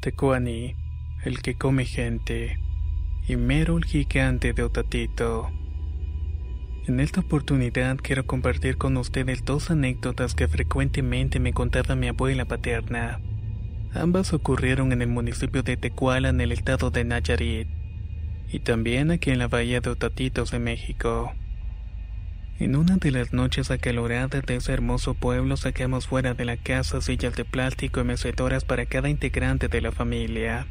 Tecuani, el que come gente, y Mero el gigante de Otatito. En esta oportunidad quiero compartir con ustedes dos anécdotas que frecuentemente me contaba mi abuela paterna. Ambas ocurrieron en el municipio de Tecuala en el estado de Nayarit, y también aquí en la bahía de Otatitos de México. En una de las noches acaloradas de ese hermoso pueblo sacamos fuera de la casa sillas de plástico y mecedoras para cada integrante de la familia,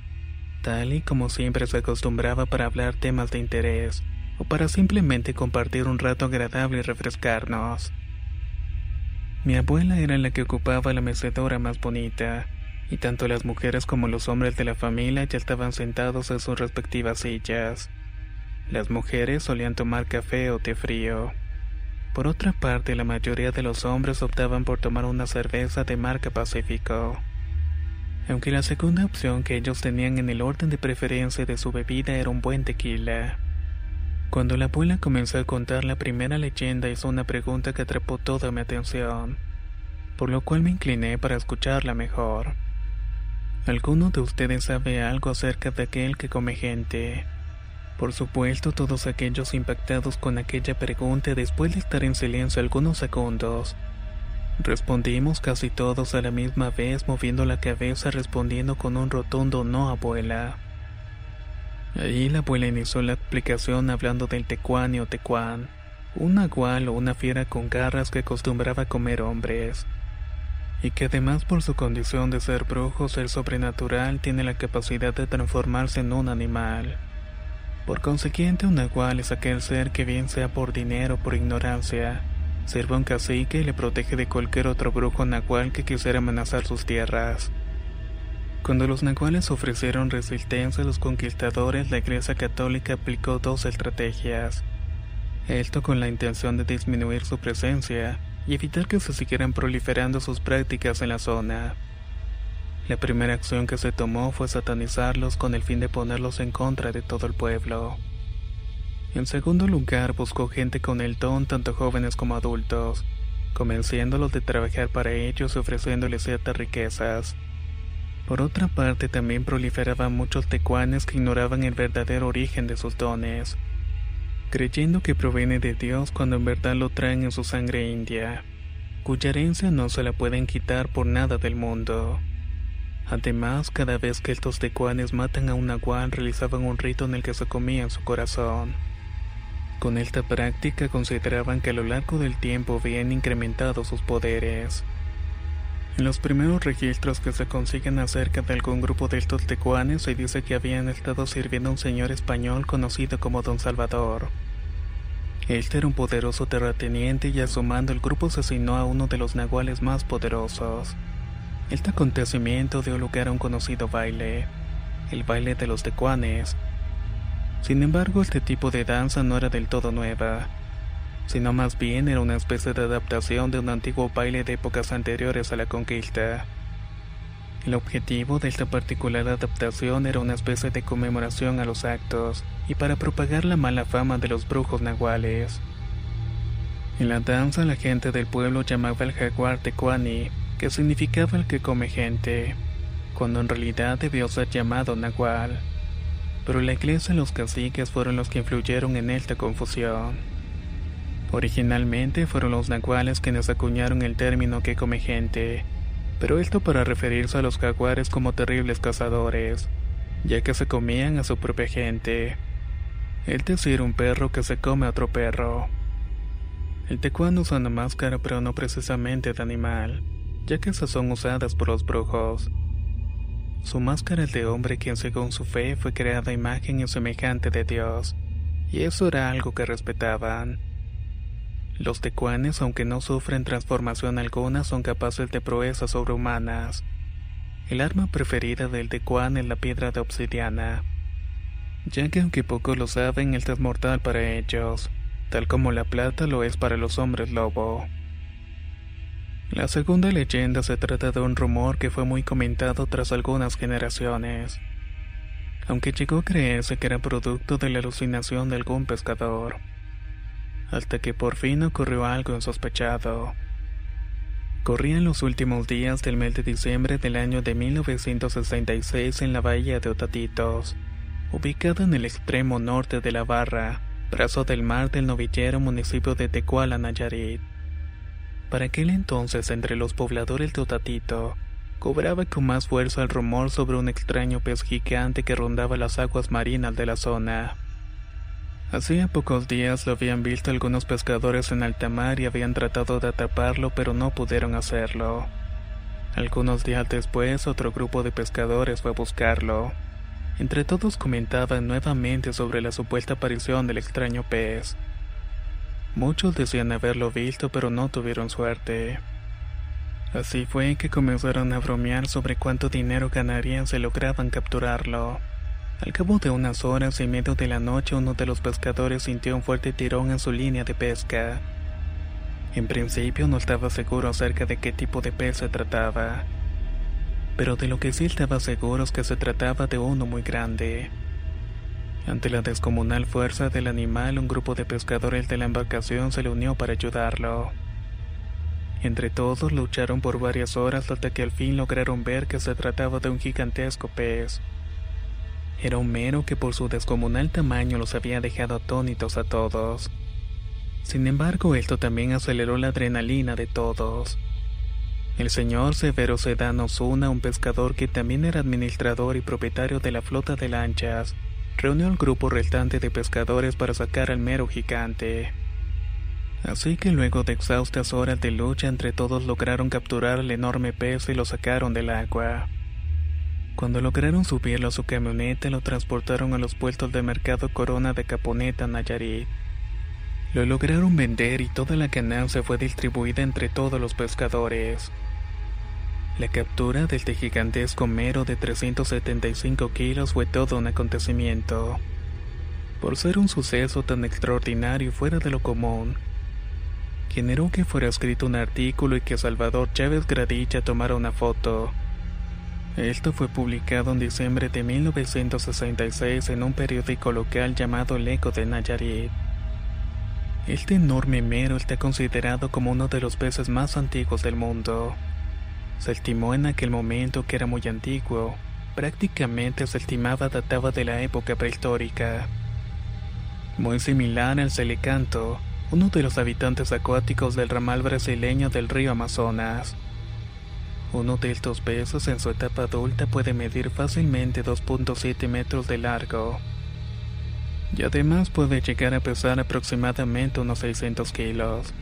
tal y como siempre se acostumbraba para hablar temas de interés o para simplemente compartir un rato agradable y refrescarnos. Mi abuela era la que ocupaba la mecedora más bonita, y tanto las mujeres como los hombres de la familia ya estaban sentados en sus respectivas sillas. Las mujeres solían tomar café o té frío. Por otra parte, la mayoría de los hombres optaban por tomar una cerveza de marca Pacífico. Aunque la segunda opción que ellos tenían en el orden de preferencia de su bebida era un buen tequila. Cuando la abuela comenzó a contar la primera leyenda hizo una pregunta que atrapó toda mi atención, por lo cual me incliné para escucharla mejor. ¿Alguno de ustedes sabe algo acerca de aquel que come gente? Por supuesto, todos aquellos impactados con aquella pregunta después de estar en silencio algunos segundos. Respondimos casi todos a la misma vez moviendo la cabeza respondiendo con un rotundo no abuela. Ahí la abuela inició la explicación hablando del tecuani o tecuán, un nahual o una fiera con garras que acostumbraba a comer hombres, y que además por su condición de ser brujo ser sobrenatural tiene la capacidad de transformarse en un animal. Por consiguiente, un nahual es aquel ser que bien sea por dinero o por ignorancia, sirve a un cacique y le protege de cualquier otro brujo nahual que quisiera amenazar sus tierras. Cuando los nahuales ofrecieron resistencia a los conquistadores, la Iglesia Católica aplicó dos estrategias. Esto con la intención de disminuir su presencia y evitar que se siguieran proliferando sus prácticas en la zona. La primera acción que se tomó fue satanizarlos con el fin de ponerlos en contra de todo el pueblo. En segundo lugar, buscó gente con el don, tanto jóvenes como adultos, convenciéndolos de trabajar para ellos y ofreciéndoles ciertas riquezas. Por otra parte, también proliferaban muchos tecuanes que ignoraban el verdadero origen de sus dones, creyendo que proviene de Dios cuando en verdad lo traen en su sangre india, cuya herencia no se la pueden quitar por nada del mundo. Además, cada vez que estos tecuanes matan a un nahual realizaban un rito en el que se comían su corazón. Con esta práctica consideraban que a lo largo del tiempo habían incrementado sus poderes. En los primeros registros que se consiguen acerca de algún grupo de estos tecuanes se dice que habían estado sirviendo a un señor español conocido como Don Salvador. Este era un poderoso terrateniente y a su mando el grupo asesinó a uno de los nahuales más poderosos. Este acontecimiento dio lugar a un conocido baile, el baile de los tecuanes. Sin embargo, este tipo de danza no era del todo nueva, sino más bien era una especie de adaptación de un antiguo baile de épocas anteriores a la conquista. El objetivo de esta particular adaptación era una especie de conmemoración a los actos y para propagar la mala fama de los brujos nahuales. En la danza la gente del pueblo llamaba al jaguar tecuani, que significaba el que come gente, cuando en realidad debió ser llamado nahual. Pero la iglesia y los caciques fueron los que influyeron en esta confusión. Originalmente fueron los nahuales quienes acuñaron el término que come gente, pero esto para referirse a los jaguares como terribles cazadores, ya que se comían a su propia gente. Es decir, un perro que se come a otro perro. El tecuano usa una máscara pero no precisamente de animal, ya que esas son usadas por los brujos. Su máscara es de hombre quien según su fe fue creada imagen y semejante de Dios, y eso era algo que respetaban. Los tecuanes, aunque no sufren transformación alguna, son capaces de proezas sobrehumanas. El arma preferida del tecuán es la piedra de obsidiana, ya que aunque pocos lo saben, él es mortal para ellos tal como la plata lo es para los hombres lobo. La segunda leyenda se trata de un rumor que fue muy comentado tras algunas generaciones, aunque llegó a creerse que era producto de la alucinación de algún pescador, hasta que por fin ocurrió algo insospechado. Corrían los últimos días del mes de diciembre del año de 1966 en la bahía de Otatitos, ubicada en el extremo norte de la barra, brazo del mar del novillero municipio de Tecuala, Nayarit. Para aquel entonces, entre los pobladores de Otatito, cobraba con más fuerza el rumor sobre un extraño pez gigante que rondaba las aguas marinas de la zona. Hacía pocos días lo habían visto algunos pescadores en alta mar y habían tratado de atraparlo, pero no pudieron hacerlo. Algunos días después, otro grupo de pescadores fue a buscarlo. Entre todos comentaban nuevamente sobre la supuesta aparición del extraño pez. Muchos decían haberlo visto pero no tuvieron suerte. Así fue que comenzaron a bromear sobre cuánto dinero ganarían si lograban capturarlo. Al cabo de unas horas y medio de la noche uno de los pescadores sintió un fuerte tirón en su línea de pesca. En principio no estaba seguro acerca de qué tipo de pez se trataba pero de lo que sí estaba seguro es que se trataba de uno muy grande. Ante la descomunal fuerza del animal, un grupo de pescadores de la embarcación se le unió para ayudarlo. Entre todos lucharon por varias horas hasta que al fin lograron ver que se trataba de un gigantesco pez. Era un mero que por su descomunal tamaño los había dejado atónitos a todos. Sin embargo, esto también aceleró la adrenalina de todos. El señor Severo Sedano Zuna, un pescador que también era administrador y propietario de la flota de lanchas, reunió al grupo restante de pescadores para sacar al mero gigante. Así que luego de exhaustas horas de lucha entre todos lograron capturar al enorme pez y lo sacaron del agua. Cuando lograron subirlo a su camioneta lo transportaron a los puestos de mercado Corona de Caponeta, Nayarit. Lo lograron vender y toda la ganancia fue distribuida entre todos los pescadores. La captura del este gigantesco mero de 375 kilos fue todo un acontecimiento. Por ser un suceso tan extraordinario fuera de lo común, generó que fuera escrito un artículo y que Salvador Chávez Gradilla tomara una foto. Esto fue publicado en diciembre de 1966 en un periódico local llamado El Eco de Nayarit. Este enorme mero está considerado como uno de los peces más antiguos del mundo. Se estimó en aquel momento que era muy antiguo, prácticamente se estimaba databa de la época prehistórica. Muy similar al celecanto, uno de los habitantes acuáticos del ramal brasileño del río Amazonas. Uno de estos peces en su etapa adulta puede medir fácilmente 2.7 metros de largo. Y además puede llegar a pesar aproximadamente unos 600 kilos.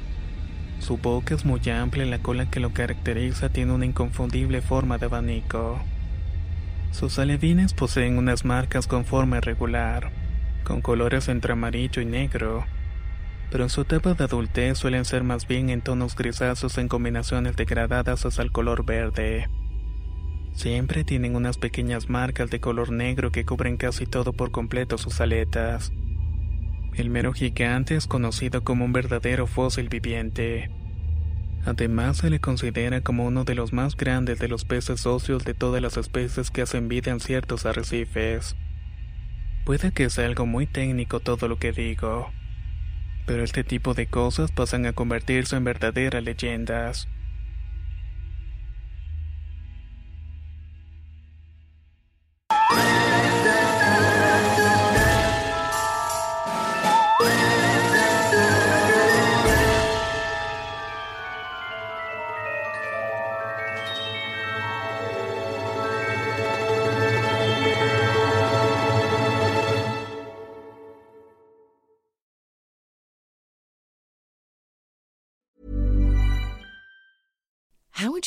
Su boca es muy amplia y la cola que lo caracteriza tiene una inconfundible forma de abanico. Sus alevines poseen unas marcas con forma irregular, con colores entre amarillo y negro, pero en su etapa de adultez suelen ser más bien en tonos grisáceos en combinaciones degradadas hasta el color verde. Siempre tienen unas pequeñas marcas de color negro que cubren casi todo por completo sus aletas. El mero gigante es conocido como un verdadero fósil viviente. Además, se le considera como uno de los más grandes de los peces óseos de todas las especies que hacen vida en ciertos arrecifes. Puede que sea algo muy técnico todo lo que digo, pero este tipo de cosas pasan a convertirse en verdaderas leyendas.